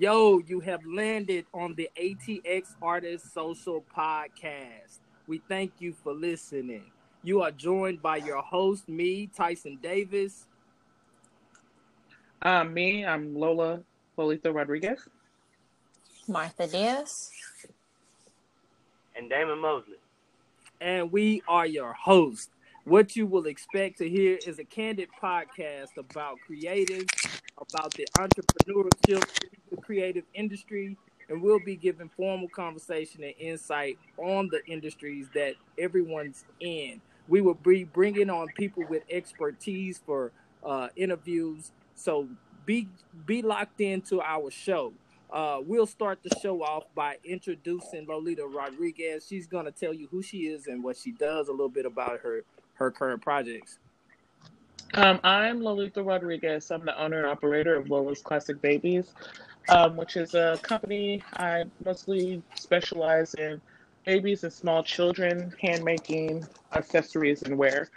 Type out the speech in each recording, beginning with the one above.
Yo, you have landed on the ATX Artist Social Podcast. We thank you for listening. You are joined by your host, me, Tyson Davis. Um, me, I'm Lola Lolita Rodriguez. Martha Diaz. And Damon Mosley. And we are your hosts. What you will expect to hear is a candid podcast about creatives, about the entrepreneurship, the creative industry, and we'll be giving formal conversation and insight on the industries that everyone's in. We will be bringing on people with expertise for uh, interviews. So be be locked into our show. Uh, we'll start the show off by introducing Lolita Rodriguez. She's going to tell you who she is and what she does, a little bit about her her current projects. Um, I'm Lolita Rodriguez. I'm the owner and operator of Lola's Classic Babies, um, which is a company I mostly specialize in babies and small children, handmaking, accessories, and wear.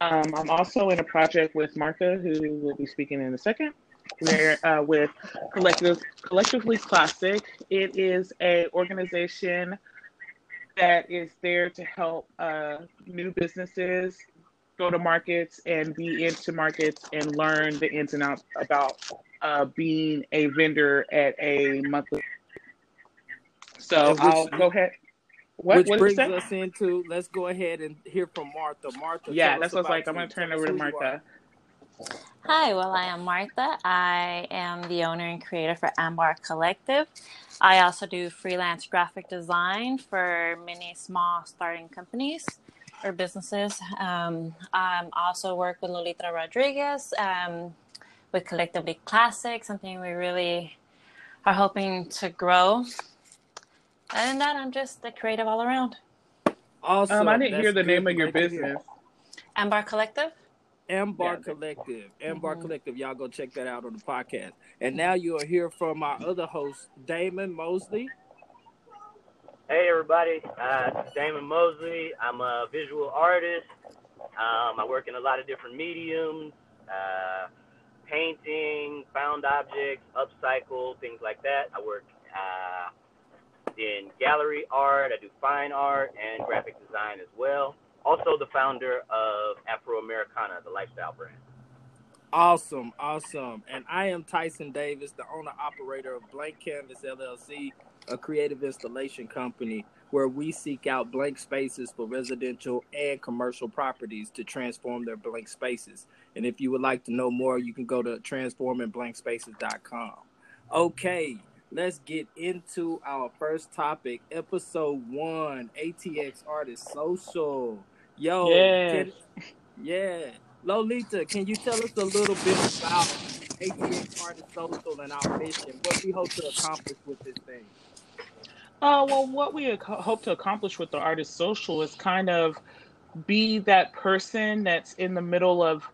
Um, I'm also in a project with Martha, who will be speaking in a second. We're uh, with Collective, Collectively Classic. It is a organization that is there to help uh, new businesses go to markets and be into markets and learn the ins and outs about uh, being a vendor at a monthly. So which, I'll go ahead. What, which what brings us into let's go ahead and hear from Martha. Martha, yeah, that's what's like. I'm going to turn over to Martha. Hi, well, I am Martha. I am the owner and creator for Ambar Collective. I also do freelance graphic design for many small starting companies or businesses. Um, I also work with Lolita Rodriguez um, with Collectively Classic, something we really are hoping to grow. And that I'm just a creative all around. Awesome. Um, I didn't hear the name of your business. Ambar Collective. Ambar yeah. Collective. Ambar mm-hmm. Collective. Y'all go check that out on the podcast. And now you are here from our other host, Damon Mosley. Hey everybody, uh, Damon Mosley. I'm a visual artist. Um, I work in a lot of different mediums, uh, painting, found objects, upcycle, things like that. I work uh, in gallery art. I do fine art and graphic design as well also the founder of Afro Americana, the lifestyle brand. Awesome, awesome. And I am Tyson Davis, the owner operator of Blank Canvas LLC, a creative installation company where we seek out blank spaces for residential and commercial properties to transform their blank spaces. And if you would like to know more, you can go to transformingblankspaces.com. Okay, let's get into our first topic, episode one ATX Artist Social. Yo, yeah, can, yeah. Lolita, can you tell us a little bit about ATX Artist Social and our mission? What we hope to accomplish with this thing? Uh, well, what we hope to accomplish with the Artist Social is kind of be that person that's in the middle of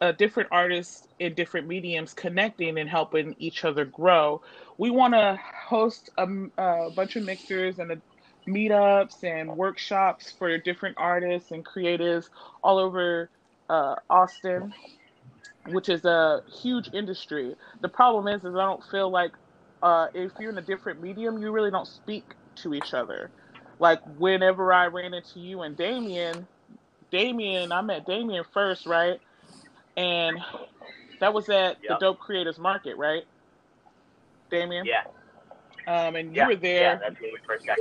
uh, different artists in different mediums connecting and helping each other grow. We want to host a, a bunch of mixers and a meetups and workshops for different artists and creatives all over uh, Austin, which is a huge industry. The problem is, is I don't feel like uh, if you're in a different medium, you really don't speak to each other. Like whenever I ran into you and Damien, Damien, I met Damien first, right? And that was at yep. the Dope Creators Market, right? Damien? Yeah. Um, and you yeah. were there. Yeah, that's when we first got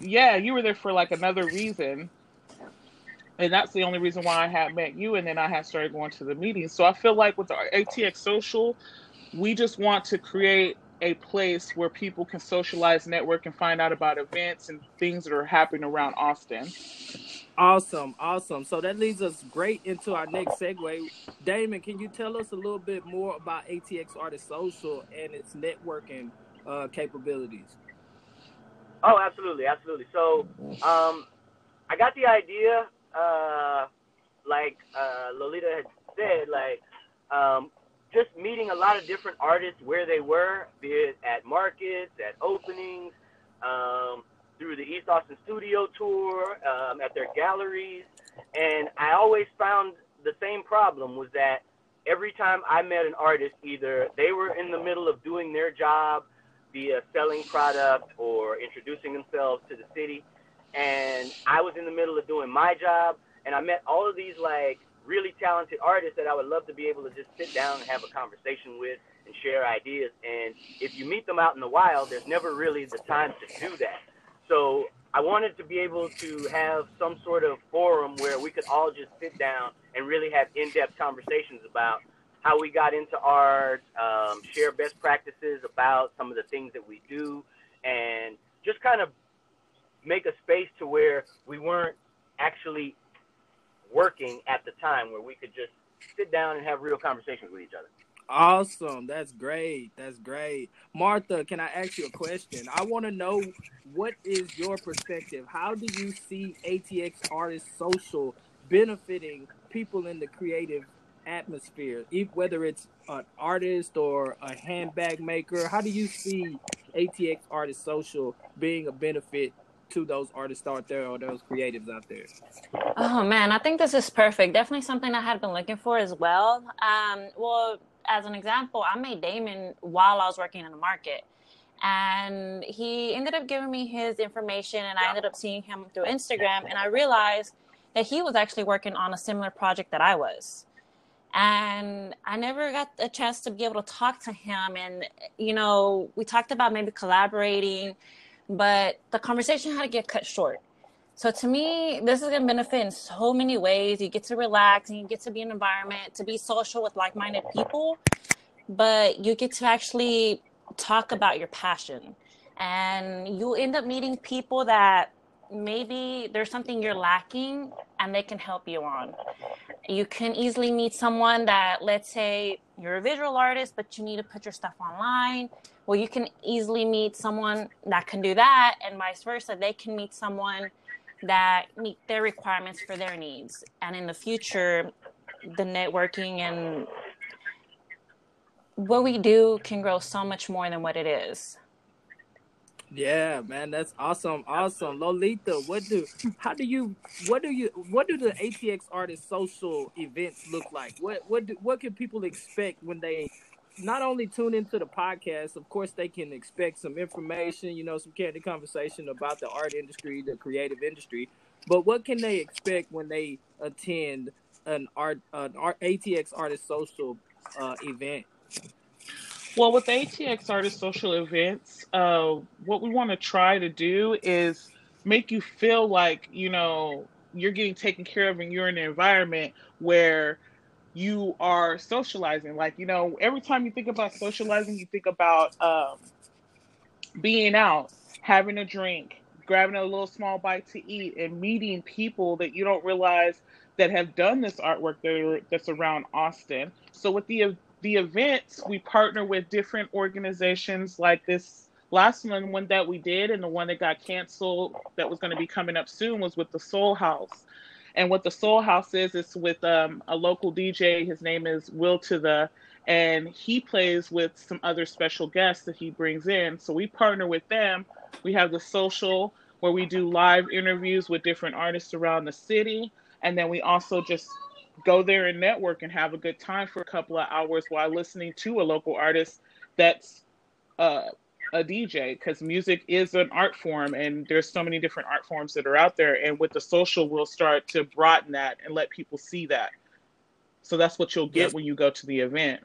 yeah, you were there for like another reason. And that's the only reason why I had met you. And then I had started going to the meetings. So I feel like with our ATX Social, we just want to create a place where people can socialize, network, and find out about events and things that are happening around Austin. Awesome, awesome. So that leads us great into our next segue. Damon, can you tell us a little bit more about ATX Artist Social and its networking uh, capabilities? Oh, absolutely, absolutely. So, um, I got the idea, uh, like uh, Lolita had said, like um, just meeting a lot of different artists where they were, be it at markets, at openings, um, through the East Austin Studio Tour, um, at their galleries, and I always found the same problem was that every time I met an artist, either they were in the middle of doing their job via selling product or introducing themselves to the city. And I was in the middle of doing my job, and I met all of these like really talented artists that I would love to be able to just sit down and have a conversation with and share ideas. And if you meet them out in the wild, there's never really the time to do that. So I wanted to be able to have some sort of forum where we could all just sit down and really have in-depth conversations about how we got into art, um, share best practices about some of the things that we do, and just kind of make a space to where we weren't actually working at the time, where we could just sit down and have real conversations with each other. Awesome. That's great. That's great. Martha, can I ask you a question? I want to know what is your perspective? How do you see ATX Artist Social benefiting people in the creative atmosphere, whether it's an artist or a handbag maker? How do you see ATX Artist Social being a benefit to those artists out there or those creatives out there? Oh man, I think this is perfect. Definitely something I had been looking for as well. Um, well, as an example, I made Damon while I was working in the market. And he ended up giving me his information, and I ended up seeing him through Instagram. And I realized that he was actually working on a similar project that I was. And I never got a chance to be able to talk to him. And, you know, we talked about maybe collaborating, but the conversation had to get cut short. So to me, this is going to benefit in so many ways. You get to relax and you get to be in an environment, to be social with like minded people, but you get to actually talk about your passion. And you end up meeting people that maybe there's something you're lacking and they can help you on. You can easily meet someone that, let's say, you're a visual artist, but you need to put your stuff online. Well, you can easily meet someone that can do that, and vice versa. They can meet someone that meet their requirements for their needs. And in the future, the networking and what we do can grow so much more than what it is. Yeah, man, that's awesome, awesome. Lolita, what do how do you what do you what do the ATX artist social events look like? What what do, what can people expect when they not only tune into the podcast, of course, they can expect some information, you know, some candid conversation about the art industry, the creative industry. But what can they expect when they attend an art, an art ATX Artist Social uh, event? Well, with ATX Artist Social events, uh, what we want to try to do is make you feel like you know you're getting taken care of and you're in an environment where you are socializing. Like, you know, every time you think about socializing, you think about um, being out, having a drink, grabbing a little small bite to eat, and meeting people that you don't realize that have done this artwork that's around Austin. So with the the events, we partner with different organizations like this last one, one that we did, and the one that got canceled that was going to be coming up soon was with the Soul House. And what the Soul House is, it's with um, a local DJ. His name is Will to the, and he plays with some other special guests that he brings in. So we partner with them. We have the social where we do live interviews with different artists around the city. And then we also just go there and network and have a good time for a couple of hours while listening to a local artist that's uh, a DJ because music is an art form and there's so many different art forms that are out there. And with the social, we'll start to broaden that and let people see that. So that's what you'll get when you go to the event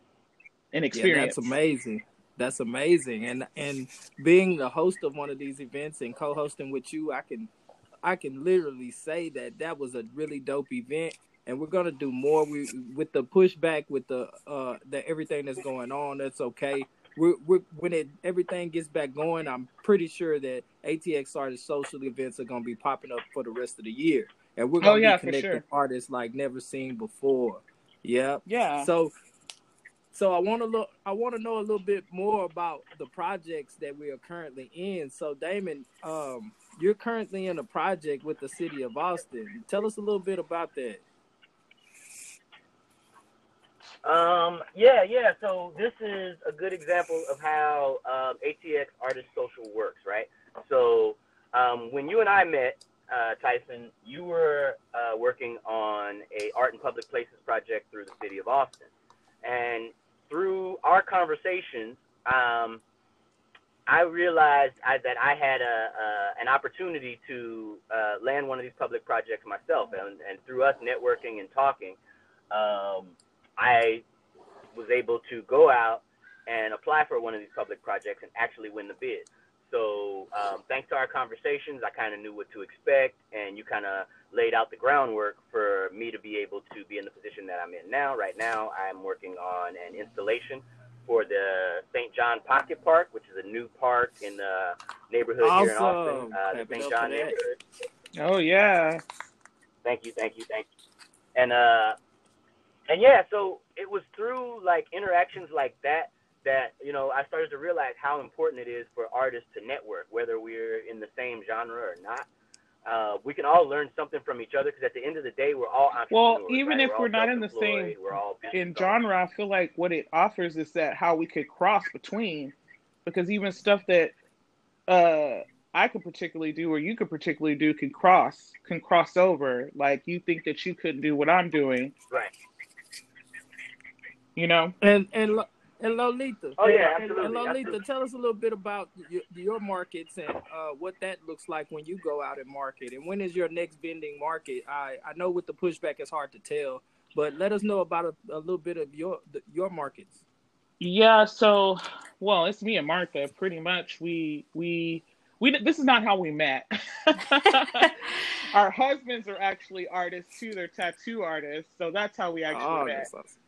and experience. Yeah, that's amazing. That's amazing. And and being the host of one of these events and co-hosting with you, I can I can literally say that that was a really dope event and we're gonna do more. We with the pushback with the uh the everything that's going on. That's okay we're, we're, when it everything gets back going, I'm pretty sure that ATX artist social events are gonna be popping up for the rest of the year, and we're oh, gonna oh, yeah, be connecting sure. artists like never seen before. Yeah, yeah. So, so I want to look. I want to know a little bit more about the projects that we are currently in. So, Damon, um, you're currently in a project with the city of Austin. Tell us a little bit about that. Um, yeah, yeah. So this is a good example of how um, ATX Artist Social works, right? So um, when you and I met, uh, Tyson, you were uh, working on a art and public places project through the city of Austin, and through our conversations, um, I realized I, that I had a, a an opportunity to uh, land one of these public projects myself, and, and through us networking and talking, um, I was able to go out and apply for one of these public projects and actually win the bid. So um, thanks to our conversations, I kind of knew what to expect, and you kind of laid out the groundwork for me to be able to be in the position that I'm in now. Right now, I'm working on an installation for the St. John Pocket Park, which is a new park in the neighborhood awesome. here in Austin, uh, the St. John neighborhood. Oh yeah. Thank you, thank you, thank you. And uh, and yeah, so it was through like interactions like that that you know I started to realize how important it is for artists to network, whether we're in the same genre or not. Uh, we can all learn something from each other because at the end of the day, we're all entrepreneurs. well. Even right? if we're, we're not in the same we're all in genre, I feel like what it offers is that how we could cross between, because even stuff that uh, I could particularly do or you could particularly do can cross can cross over. Like you think that you couldn't do what I'm doing. Right. You know? And and and Lolita. Oh, yeah, And- absolutely, And, Lolita, absolutely. tell us a little bit about your, your markets and uh, what that looks like when you go out and market. And when is your next vending market? I I know with the pushback it's hard to tell, but let us know about a, a little bit of your the, your markets. Yeah, so well, it's me and Martha. Pretty much, we we we. This is not how we met. Our husbands are actually artists too. They're tattoo artists, so that's how we actually Oh, met. that's awesome.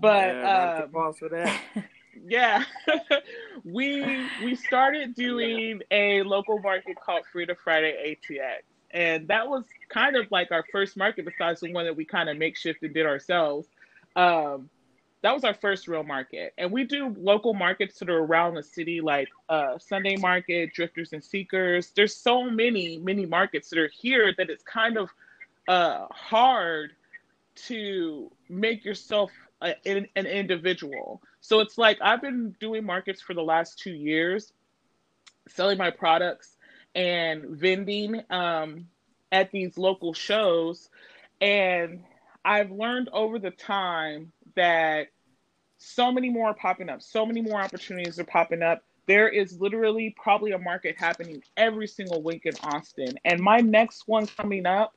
But Yeah, applause for that. yeah, we we started doing a local market called Frida Friday ATX, and that was kind of like our first market, besides the one that we kind of makeshift and did ourselves. Um, that was our first real market, and we do local markets that are around the city, like uh, Sunday Market, Drifters and Seekers. There's so many many markets that are here that it's kind of uh, hard to make yourself a, an, an individual. So it's like I've been doing markets for the last two years, selling my products and vending um, at these local shows. And I've learned over the time that so many more are popping up, so many more opportunities are popping up. There is literally probably a market happening every single week in Austin. And my next one coming up,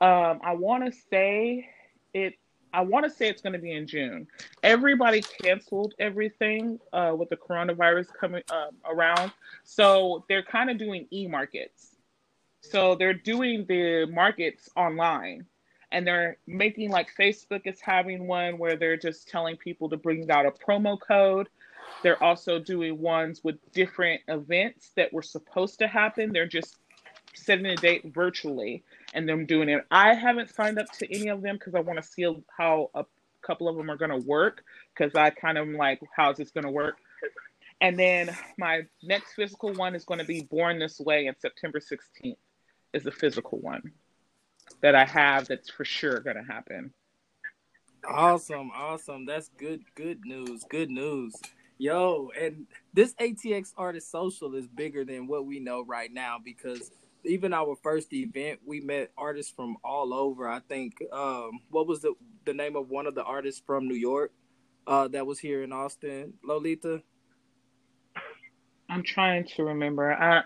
um, I want to say it I want to say it's going to be in June. Everybody canceled everything uh, with the coronavirus coming um, around, so they're kind of doing e-markets. So they're doing the markets online, and they're making like Facebook is having one where they're just telling people to bring out a promo code. They're also doing ones with different events that were supposed to happen. They're just setting a date virtually and them doing it. I haven't signed up to any of them because I want to see how a couple of them are going to work because I kind of like, how's this going to work? And then my next physical one is going to be Born This Way in September 16th, is the physical one that I have that's for sure going to happen. Awesome, awesome. That's good, good news. Good news. Yo, and this ATX Artist Social is bigger than what we know right now because even our first event, we met artists from all over. I think um, what was the the name of one of the artists from New York uh, that was here in Austin? Lolita. I'm trying to remember. I,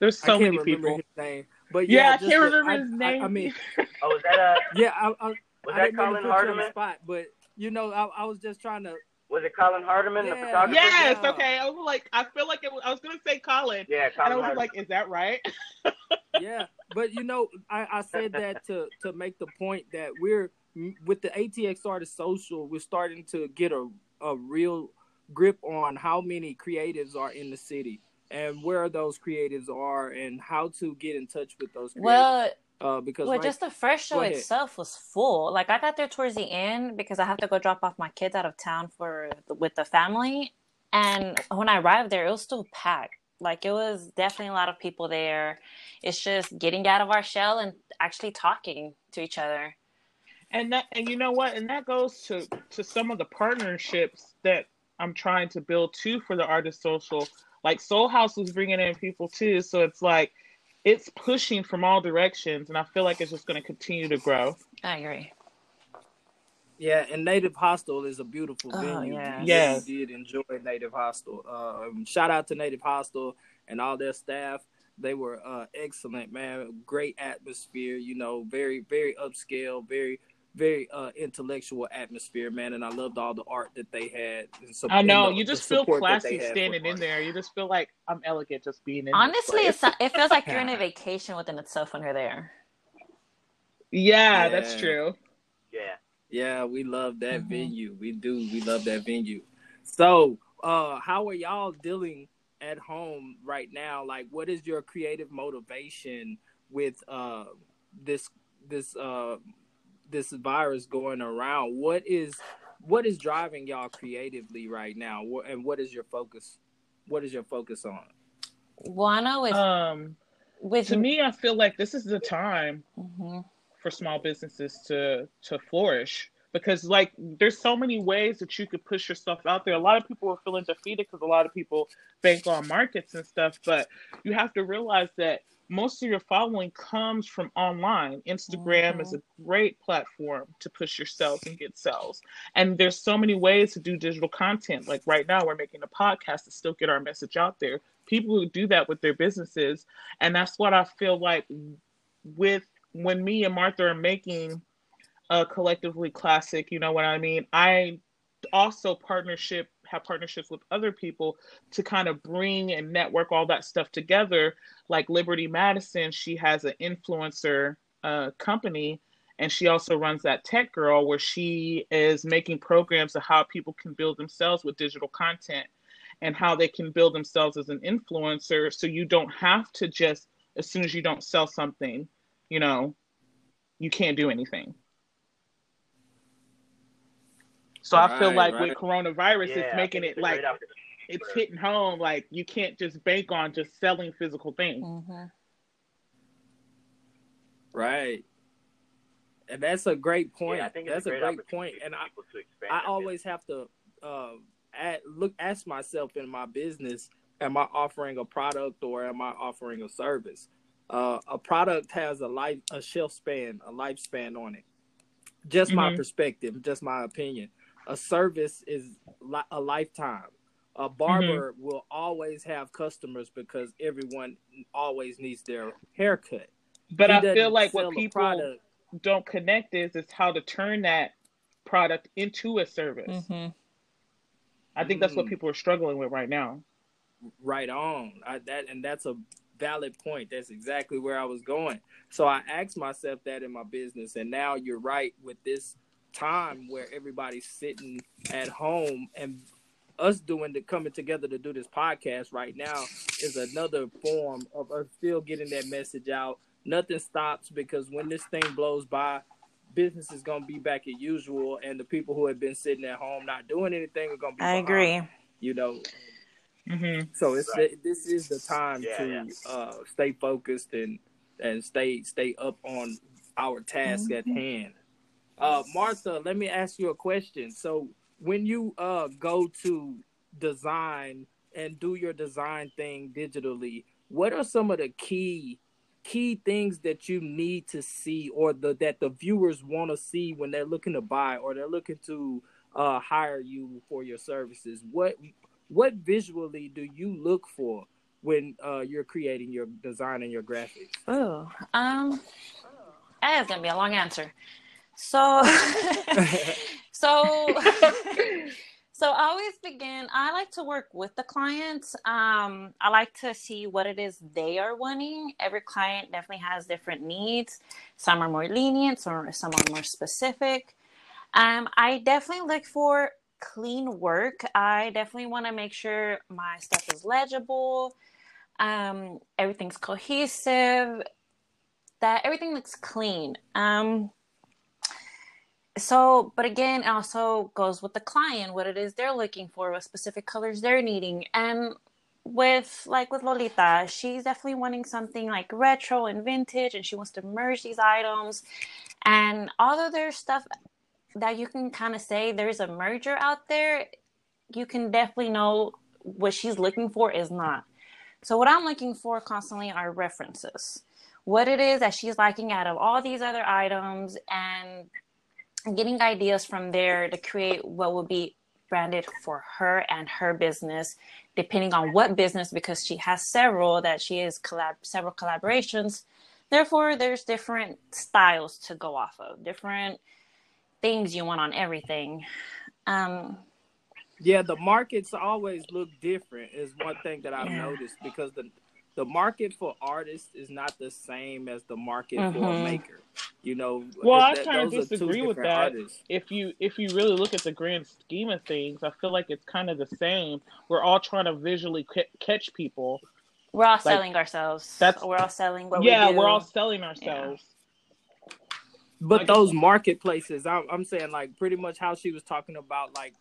there's I so can't many people. his name, but Yeah, yeah, I can't the- remember I- his I- name. I, mean, Oh, was that uh yeah, I, I, was I that didn't Colin put you on the Hardiman? spot, but you know, I, I was just trying to. Was it Colin Hardiman, the photographer? yes, Yeah. okay. I was like, I feel like it was, I was gonna say Colin, Yeah, and I Colin was Hardiman. like, is that right? yeah, but you know, I, I said that to to make the point that we're with the ATX Artist Social, we're starting to get a a real grip on how many creatives are in the city and where those creatives are and how to get in touch with those creatives. Well, uh, because well, right- just the first show itself was full. Like I got there towards the end because I have to go drop off my kids out of town for with the family, and when I arrived there, it was still packed. Like it was definitely a lot of people there. It's just getting out of our shell and actually talking to each other. and that and you know what and that goes to to some of the partnerships that i'm trying to build too for the artist social like soul house was bringing in people too so it's like it's pushing from all directions and i feel like it's just going to continue to grow I agree. Yeah, and Native Hostel is a beautiful Oh, venue. yeah. We Yes. really did enjoy Native Hostel. Um, shout out to Native Hostel and all their staff. They were uh, excellent, man. Great atmosphere. You know, very very upscale, very very uh, intellectual atmosphere, man. And I loved all the art that they had. and sup- I know and the- you the just feel support that they classy standing in there. You just feel like I'm elegant just being in. Honestly, place. it's, it feels like you're in a vacation within itself when you're there. yeah, that's true. Yeah. Yeah, we love that Mhm. venue. We do. We love that venue. So, uh, how are y'all dealing at home right now? Like, what is your creative motivation with uh this this uh this virus going around? What is what is driving y'all creatively right now? Wh- And what is your focus? What is your focus on? Wano with Um, with to me, I feel like this is the time Mhm. for small businesses to to flourish because like there's so many ways that you could push yourself out there a lot of people are feeling defeated because a lot of people bank on markets and stuff but you have to realize that most of your following comes from online. Instagram is a mm-hmm. great platform to push yourself and get sales. And there's so many ways to do digital content. Like right now we're making a podcast to still get our message out there. People who do that with their businesses. And that's what i feel like with when me and Martha are making a collectively classic, you know what I mean? I also partnership have partnerships with other people to kind of bring and network all that stuff together. Like Liberty Madison, she has an influencer uh, company and she also runs that Tech Girl where she is making programs of how people can build themselves with digital content and how they can build themselves as an influencer so you don't have to just as soon as you don't sell something you know, you can't do anything. So I feel like right. with coronavirus, Yeah, it's making think it like it's for- hitting home. Like you can't just bank on just selling physical things. Mhm. Right. And that's a great point. Yeah, I think that's a a great, great point. And I, people to expand I their always have to uh, at, look ask myself in my business: Am I offering a product or am I offering a service? Uh, a product has a life, a shelf span, a lifespan on it. Just my Mhm. perspective, just my opinion. A service is li- a lifetime. A barber will always have customers because everyone always needs their haircut. But He I feel like sell what people product. don't connect is is how to turn that product into a service. Mhm. I think that's what Mm. people are struggling with right now. right on I, that and that's a valid point that's exactly where i was going so i asked myself that in my business and now you're right with this time where everybody's sitting at home and us doing the coming together to do this podcast right now is another form of us still getting that message out nothing stops because when this thing blows by business is going to be back as usual and the people who have been sitting at home not doing anything are going to be I behind, agree. you know hmm so it's Right. this is the time Yeah, to yeah. Uh, stay focused and and stay stay up on our task at Mhm. hand. Uh, Martha, let me ask you a question. So when you uh, go to design and do your design thing digitally, what are some of the key key things that you need to see or the that the viewers want to see when they're looking to buy or they're looking to uh, hire you for your services? What what visually do you look for when uh, you're creating your design and your graphics? Oh, Um that is gonna be a long answer. So so so I always begin I like to work with the clients. Um I like to see what it is they are wanting. Every client definitely has different needs. Some are more lenient, some are, some are more specific. Um I definitely look for clean work. I definitely want to make sure my stuff is legible. Um everything's cohesive that everything looks clean. Um, so, but again, it also goes with the client, what it is they're looking for, what specific colors they're needing. And with like with Lolita, she's definitely wanting something like retro and vintage, and she wants to merge these items. And although there's stuff that you can kind of say there's a merger out there, you can definitely know what she's looking for is not. So, what I'm looking for constantly are references what it is that she's liking out of all these other items and getting ideas from there to create what would be branded for her and her business, depending on what business, because she has several that she has collab several collaborations. Therefore, there's different styles to go off of, different things you want on everything. Um, yeah, the markets always look different. Is one thing that I've Yeah. noticed because the the market for artists is not the same as the market for a Mhm. maker. You know, Well, I that- kind of those are two disagree with that. artists. If you if you really look at the grand scheme of things, I feel like it's kind of the same. We're all trying to visually ca- catch people. we're all selling ourselves. that's- we're all selling what yeah, we do. we're all selling ourselves. But Like- those marketplaces, I'm, I'm saying like pretty much how she was talking about like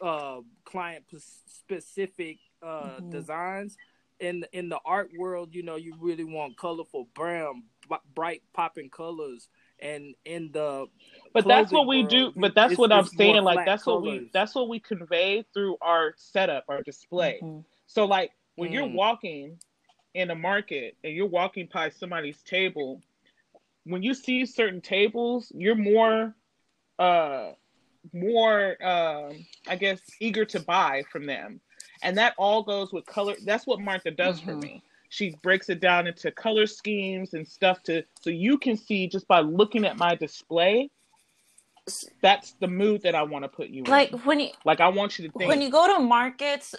uh, client p- specific uh, Mhm. designs in in the art world. You know, you really want colorful, brown, b- bright, popping colors, and in the But that's what clothing we do. But that's what I'm saying. Like flat that's what we that's what we convey through our setup, our display. Mhm. So like when you're Mm. walking in a market and you're walking by somebody's table, when you see certain tables, you're more uh more um I guess eager to buy from them. And that all goes with color. That's what Martha does for Mhm. me. She breaks it down into color schemes and stuff to so you can see just by looking at my display that's the mood that I want to put you Like in. when you Like I want you to think when you go to markets,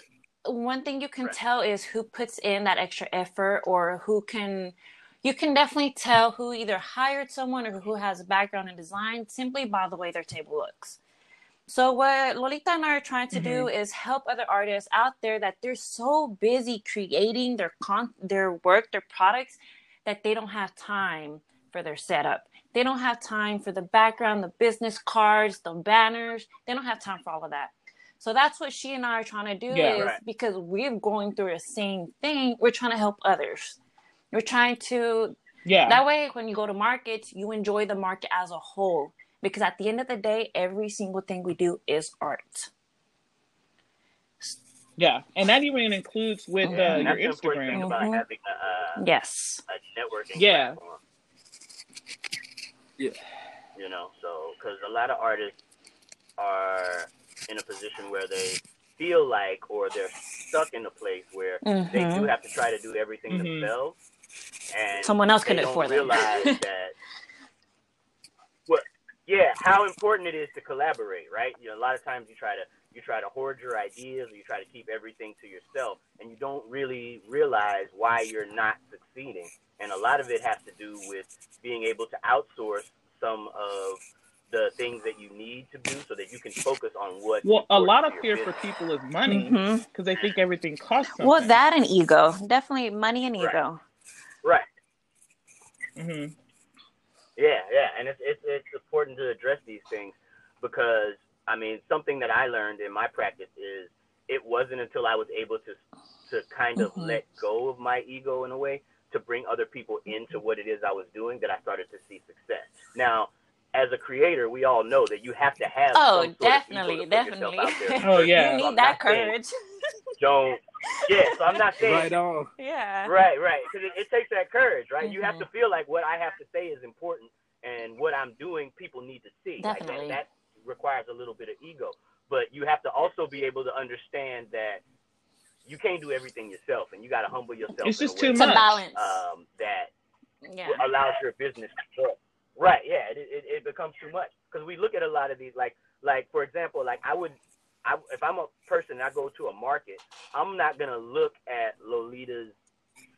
one thing you can Right. tell is who puts in that extra effort or who can you can definitely tell who either hired someone or who has a background in design simply by the way their table looks. So what Lolita and I are trying to do mm-hmm. is help other artists out there that they're so busy creating their con their work, their products that they don't have time for their setup. They don't have time for the background, the business cards, the banners. They don't have time for all of that. So that's what she and I are trying to do Yeah. is Right. because we're going through the same thing, we're trying to help others. We're trying to yeah. that way when you go to markets, you enjoy the market as a whole. Because at the end of the day, every single thing we do is art. Yeah, and that even includes with Yeah, uh, And your that's the important thing Instagram. about Mhm. having a, a, Yes. a networking Yeah. platform. Yeah. You know, so because a lot of artists are in a position where they feel like, or they're stuck in a place where they do have to try to do everything Mhm. themselves, and Someone else can do it don't for them. realize that. What? Yeah, how important it is to collaborate, right? You know, a lot of times you try to you try to hoard your ideas, or you try to keep everything to yourself, and you don't really realize why you're not succeeding. And a lot of it has to do with being able to outsource some of the things that you need to do, so that you can focus on what. Well, a lot of fear your for people is money because they think everything costs something. Well, that and ego. Definitely money and Right. ego. Right. hmm Yeah, yeah, and it's it's it's important to address these things because I mean something that I learned in my practice is it wasn't until I was able to to kind of Mhm. let go of my ego in a way to bring other people into what it is I was doing that I started to see success. Now, as a creator, we all know that you have to have Oh, some sort definitely, of ego to definitely. out there. Oh, yeah. you So I'm need that not saying courage. Don't. Yeah, so I'm not saying Right on. yeah. Right, right. Because it, it takes that courage, right? You have to feel like what I have to say is important, and what I'm doing, people need to see. Like, Definitely. that, that requires a little bit of ego, but you have to also be able to understand that you can't do everything yourself, and you got to humble yourself. It's just too It's a much. balance. Um, that yeah. allows your business to grow. Right. Yeah. It, it, it becomes too much because we look at a lot of these, like, like for example, like I would, I, if I'm a person and I go to a market, I'm not gonna look at Lolita's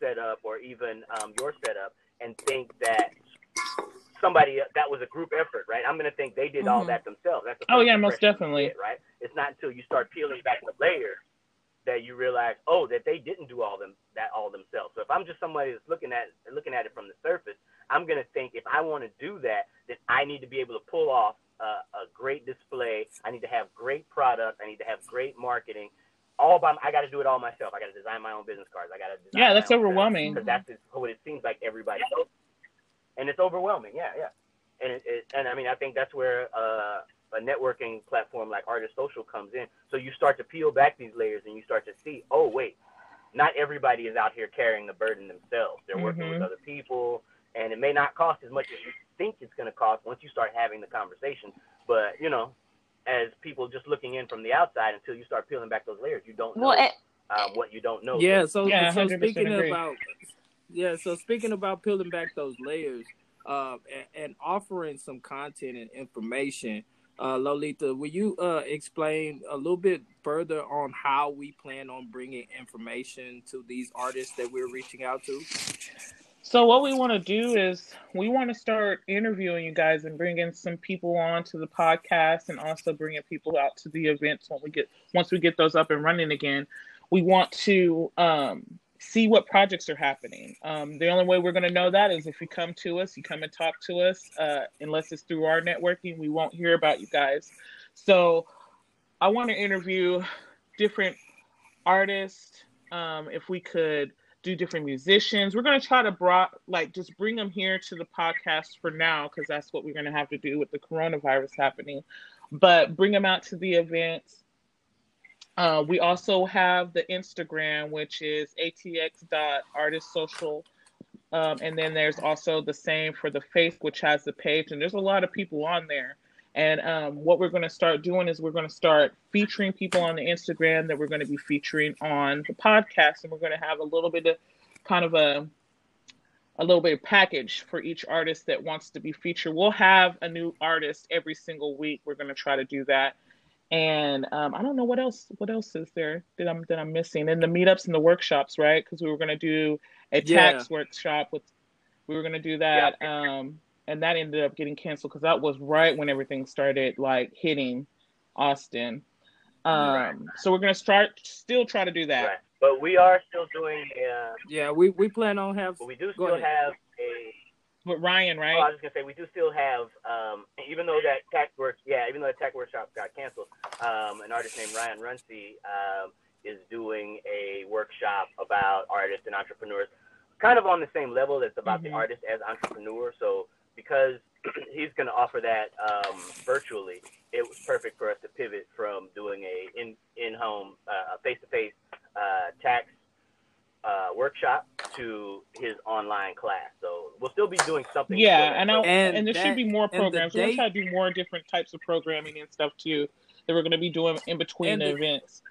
setup or even um, your setup and think that somebody that was a group effort, right? I'm gonna think they did all Mhm. that themselves. That's Oh, yeah, most definitely. right? It's not until you start peeling back the layers that you realize, oh, that they didn't do all them that all themselves. So if I'm just somebody that's looking at looking at it from the surface, I'm gonna think if I want to do that, then I need to be able to pull off a, a great display. I need to have great product. I need to have great marketing. All by I got to do it all myself. I got to design my own business cards. I got to. Yeah, that's overwhelming. because that's what it seems like everybody knows. And it's overwhelming. Yeah, yeah. And it, it and I mean I think that's where uh, a networking platform like Artist Social comes in. So you start to peel back these layers and you start to see, oh wait, not everybody is out here carrying the burden themselves. They're working Mhm. with other people, and it may not cost as much as you think it's going to cost once you start having the conversation but you know, as people just looking in from the outside, until you start peeling back those layers, you don't know Well, it, um, what you don't know. Yeah, so Yeah, so speaking agree. about yeah, so speaking about peeling back those layers, uh, and, and offering some content and information, uh, Lolita, will you uh explain a little bit further on how we plan on bringing information to these artists that we're reaching out to? So what we want to do is we want to start interviewing you guys and bringing some people on to the podcast and also bringing people out to the events when we get once we get those up and running again. We want to um, see what projects are happening. Um, the only way we're going to know that is if you come to us, you come and talk to us. Uh, unless it's through our networking, we won't hear about you guys. So I want to interview different artists. Um, if we could do different musicians. We're going to try to brought like just bring them here to the podcast for now because that's what we're going to have to do with the coronavirus happening. But bring them out to the events. Uh, we also have the Instagram, which is atx.artistsocial. Um, and then there's also the same for the Face, which has the page. And there's a lot of people on there. And um, what we're going to start doing is we're going to start featuring people on the Instagram that we're going to be featuring on the podcast, and we're going to have a little bit of kind of a a little bit of package for each artist that wants to be featured. We'll have a new artist every single week. We're going to try to do that. And um, I don't know what else. What else is there that I'm that I'm missing? And the meetups and the workshops, right? Because we were going to do a Yeah. tax workshop with. We were going to do that. Um, and that ended up getting canceled because that was right when everything started like hitting Austin. Um, Right. So we're gonna start still try to do that. Right. But we are still doing. Uh, Yeah, we, we plan on have but we do still have a. But Ryan, Oh, right? I was just gonna say we do still have, um, even though that tech work, yeah, even though the tech workshop got canceled, um, an artist named Ryan Runcie um, is doing a workshop about artists and entrepreneurs, kind of on the same level that's about the Mhm. artist as entrepreneur. So because he's gonna offer that um, virtually, it was perfect for us to pivot from doing a in in home uh, face to face tax uh, workshop to his online class. So we'll still be doing something. Yeah, and And and, there that- should be more programs. We're gonna try to do more different types of programming and stuff too that we're gonna be doing in between the the- events.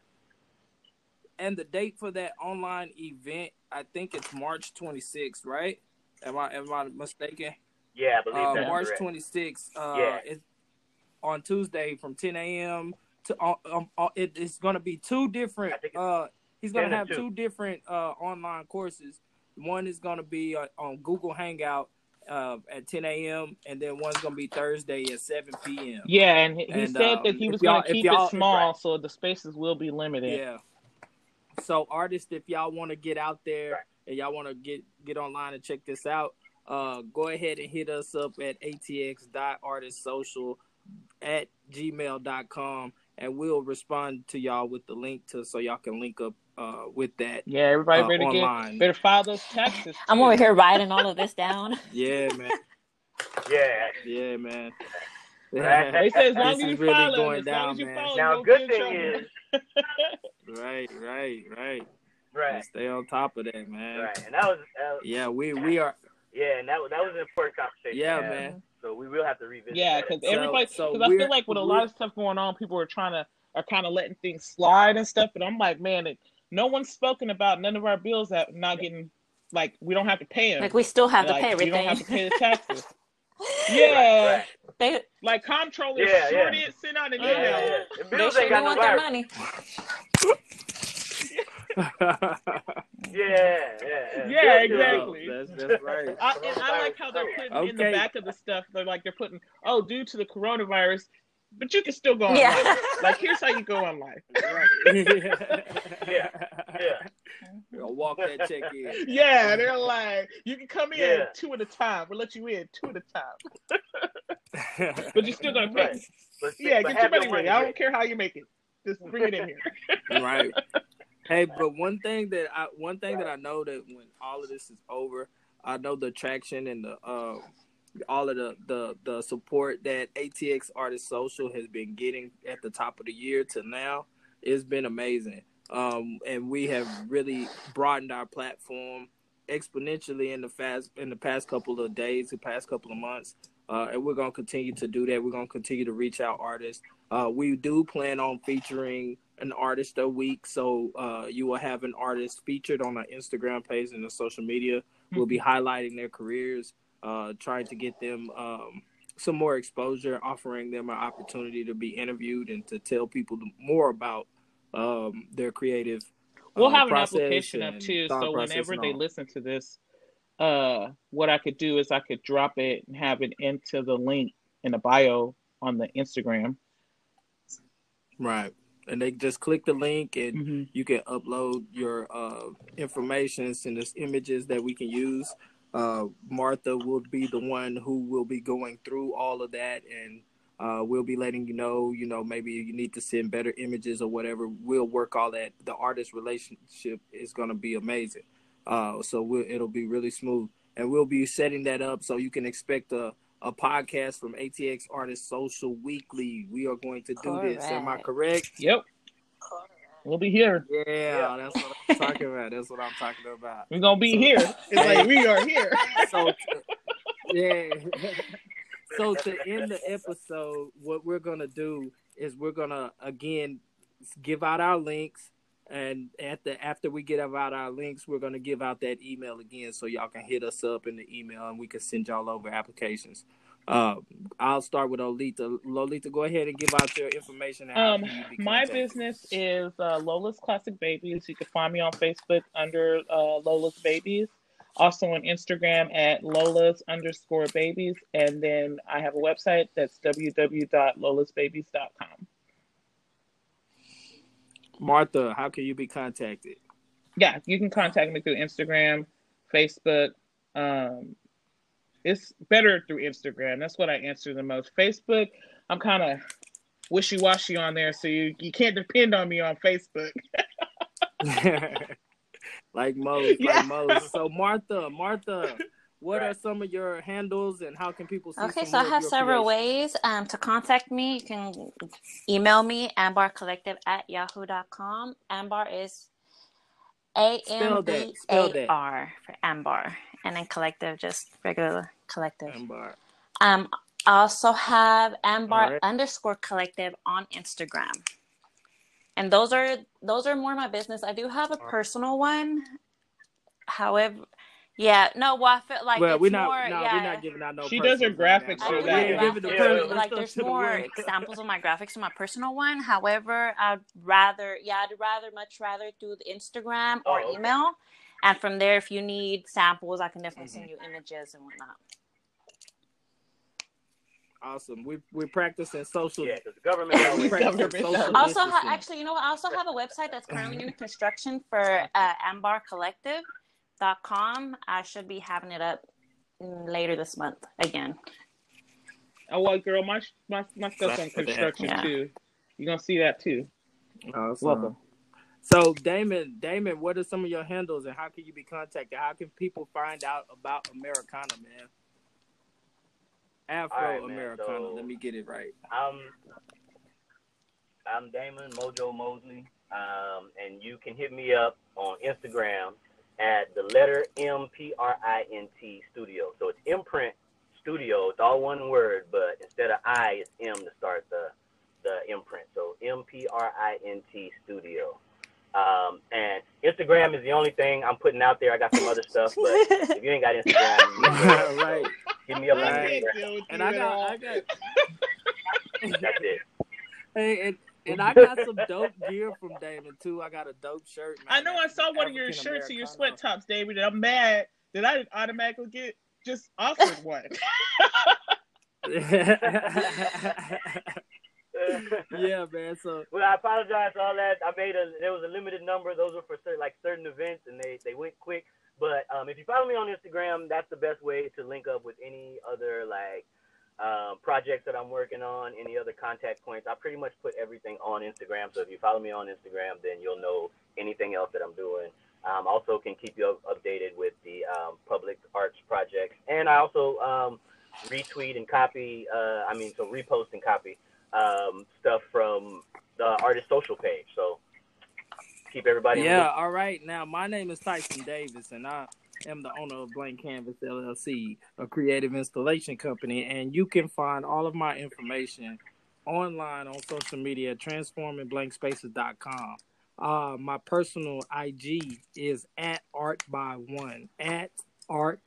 and the date for that online event, I think it's March 26th, right? Am I am I mistaken? Yeah, I believe Uh, that's March 26th. Uh, Yeah. it's on Tuesday from 10 a.m. to um, um, uh, it, it's going to be two different. I think Uh, he's going to to have 2. two different uh, online courses. One is going to be uh, on Google Hangout uh, at 10 a.m. and then one's going to be Thursday at 7 p.m. Yeah, and he, he And, said um, that he was gonna keep it small, Right. so the spaces will be limited. Yeah. So artists, if y'all want to get out there Right. and y'all want to get get online and check this out, uh, go ahead and hit us up at atx.artistsocial at gmail.com and we'll respond to y'all with the link to so y'all can link up uh, with that Yeah, everybody uh, better online. get better file those taxes. I'm over here writing all of this down. Yeah, man. Yeah. Yeah, man. Right. They say as long This as you is really follow, going as long down, as you man. follow, Now, good get thing trouble. is, right, right, right. right, Stay on top of that, man. right, and that was, uh, Yeah, we we are. Yeah, and that was that was an important conversation. Yeah, to man. So we will have to revisit. Yeah, that. because So- everybody, so I feel like with a lot of stuff going on, people are trying to are kind of letting things slide and stuff. And I'm like, man, it, no one's spoken about none of our bills that not getting like we don't have to pay them. Like we still have to Like, pay We don't have to pay the taxes. yeah, Right, they like comptroller Yeah, sure yeah. did send out an right. email. Yeah, yeah, yeah. The they sure ain't do got no want their money. Yeah, yeah, yeah. Yeah, exactly. That's, that's right. I, and I like how they're putting in the back of the stuff. They're like they're putting, oh, due to the coronavirus, but you can still go on Yeah. live. Like here's how you go on live. Yeah, yeah. I'll walk that check in. Yeah, they're like, you can come in Yeah. two at a time. We'll let you in two at a time, but you're still gonna pay. Right. Yeah, get your have money ready. I don't care how you make it. Just bring it in here. right. Hey, but one thing that I one thing that I know that when all of this is over, I know the traction and the uh, all of the, the the support that ATX Artist Social has been getting at the top of the year to now, it's been amazing. Um, and we have really broadened our platform exponentially in the fast in the past couple of days, the past couple of months. uh, and we're gonna continue to do that. We're gonna continue to reach out artists. Uh, we do plan on featuring an artist a week, so uh, you will have an artist featured on our Instagram page and the social media. Mm-hmm. We'll be highlighting their careers, uh, trying to get them um, some more exposure, offering them an opportunity to be interviewed and to tell people more about um, their creative. We'll uh, have an application up too, so whenever they listen to this, uh, what I could do is I could drop it and have it into the link in the bio on the Instagram. Right. And they just click the link and mm-hmm. you can upload your uh, information, send us images that we can use. Uh, Martha will be the one who will be going through all of that and uh, we'll be letting you know, you know, maybe you need to send better images or whatever. We'll work all that. The artist relationship is going to be amazing. Uh, so we'll, it'll be really smooth. And we'll be setting that up so you can expect a, a podcast from ATX Artist Social Weekly. We are going to do correct. this. Am I correct? Yep. We'll be here. Yeah, yeah, that's what I'm talking about. That's what I'm talking about. We're gonna be so, here. It's like we are here. So, to, yeah. so to end the episode, what we're gonna do is we're gonna again give out our links, and at the after we get out our links, we're gonna give out that email again, so y'all can hit us up in the email, and we can send y'all over applications. Uh, I'll start with Lolita. Lolita, go ahead and give out your information. Um, my business is uh, Lola's Classic Babies. You can find me on Facebook under uh, Lola's Babies. Also on Instagram at Lola's underscore babies. And then I have a website that's www.lolasbabies.com. Martha, how can you be contacted? Yeah, you can contact me through Instagram, Facebook, um, it's better through Instagram. That's what I answer the most. Facebook, I'm kind of wishy washy on there, so you, you can't depend on me on Facebook. like Mose, yeah. like Mose. So Martha, Martha, what right. are some of your handles and how can people see? Okay, so I have several ways um, to contact me. You can email me ambarcollective at yahoo.com. Ambar is A M B A R for Ambar and then collective, just regular collective. Ambar. Um, I also have Ambar right. underscore collective on Instagram. And those are those are more my business. I do have a personal one. However, yeah, no, well, I feel like well, we're not, more, no, yeah. we're not giving out no. She does her graphics for that. Yeah, yeah, like there's more examples of my graphics in my personal one. However, I'd rather, yeah, I'd rather, much rather do the Instagram or oh, okay. email. And from there, if you need samples, I can definitely send mm-hmm. you images and whatnot. Awesome. We we practicing social. Yeah, the government. government also, ha- actually, you know what? I also have a website that's currently in construction for uh, ambarcollective.com. I should be having it up later this month again. Oh well, girl, my my my stuff's in construction yeah. too. You're gonna see that too. Awesome. Welcome. So Damon, Damon, what are some of your handles and how can you be contacted? How can people find out about Americana, man? Afro right, Americana. So, Let me get it right. I'm I'm Damon Mojo Mosley, um, and you can hit me up on Instagram at the letter M P R I N T Studio. So it's Imprint Studio. It's all one word, but instead of I, it's M to start the the imprint. So M P R I N T Studio. Um, and Instagram is the only thing I'm putting out there. I got some other stuff, but if you ain't got Instagram, right. Hit me up on Instagram. And I got, I got. That's it. Hey, and, and I got some dope gear from Damon too. I got a dope shirt. Man. I know I saw one of your shirts and your sweat tops, David. I'm mad that I didn't automatically get just offered one. yeah, man. So well, I apologize for all that. I made a there was a limited number. Those were for certain, like certain events, and they they went quick. But um, if you follow me on Instagram, that's the best way to link up with any other like um, projects that I'm working on, any other contact points. I pretty much put everything on Instagram. So if you follow me on Instagram, then you'll know anything else that I'm doing. Um, also can keep you updated with the um, public arts projects, and I also um, retweet and copy. Uh, I mean, so repost and copy um, stuff from the artist social page. So keep everybody. Yeah. All right. Now my name is Tyson Davis, and I am the owner of Blank Canvas LLC, a creative installation company, and you can find all of my information online on social media transformingblankspaces.com. Uh, my personal IG is at art by one at art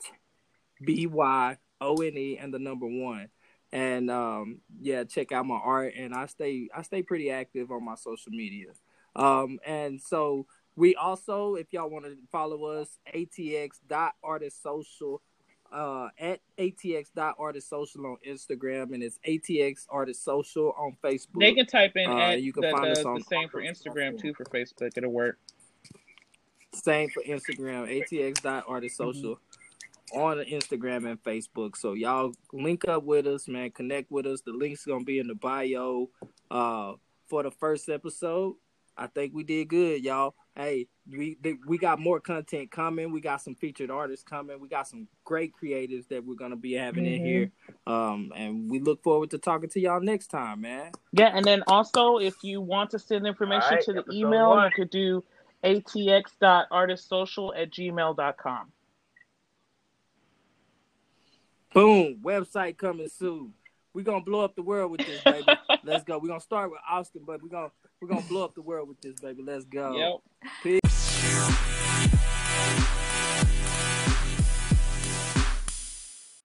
b y o n e and the number one. And um, yeah, check out my art, and I stay I stay pretty active on my social media. Um, and so we also, if y'all want to follow us, atx.artistsocial uh, at atx.artistsocial on Instagram and it's atx artist social on Facebook. They can type in Uh, at you can the, find the, us on- the same for Instagram too for Facebook. It'll work. Same for Instagram, atx.artistsocial on Instagram and Facebook. So y'all link up with us, man. Connect with us. The link's gonna be in the bio. Uh, for the first episode, I think we did good, y'all. Hey, we we got more content coming. We got some featured artists coming. We got some great creatives that we're gonna be having in Mhm. here. Um, and we look forward to talking to y'all next time, man. Yeah, and then also if you want to send information Alright, to the email, one. you could do atx.artistsocial at gmail.com. Boom, website coming soon. We're gonna blow up the world with this, baby. Let's go. We're gonna start with Austin, but we're gonna we're gonna blow up the world with this, baby. Let's go. Yep. Peace.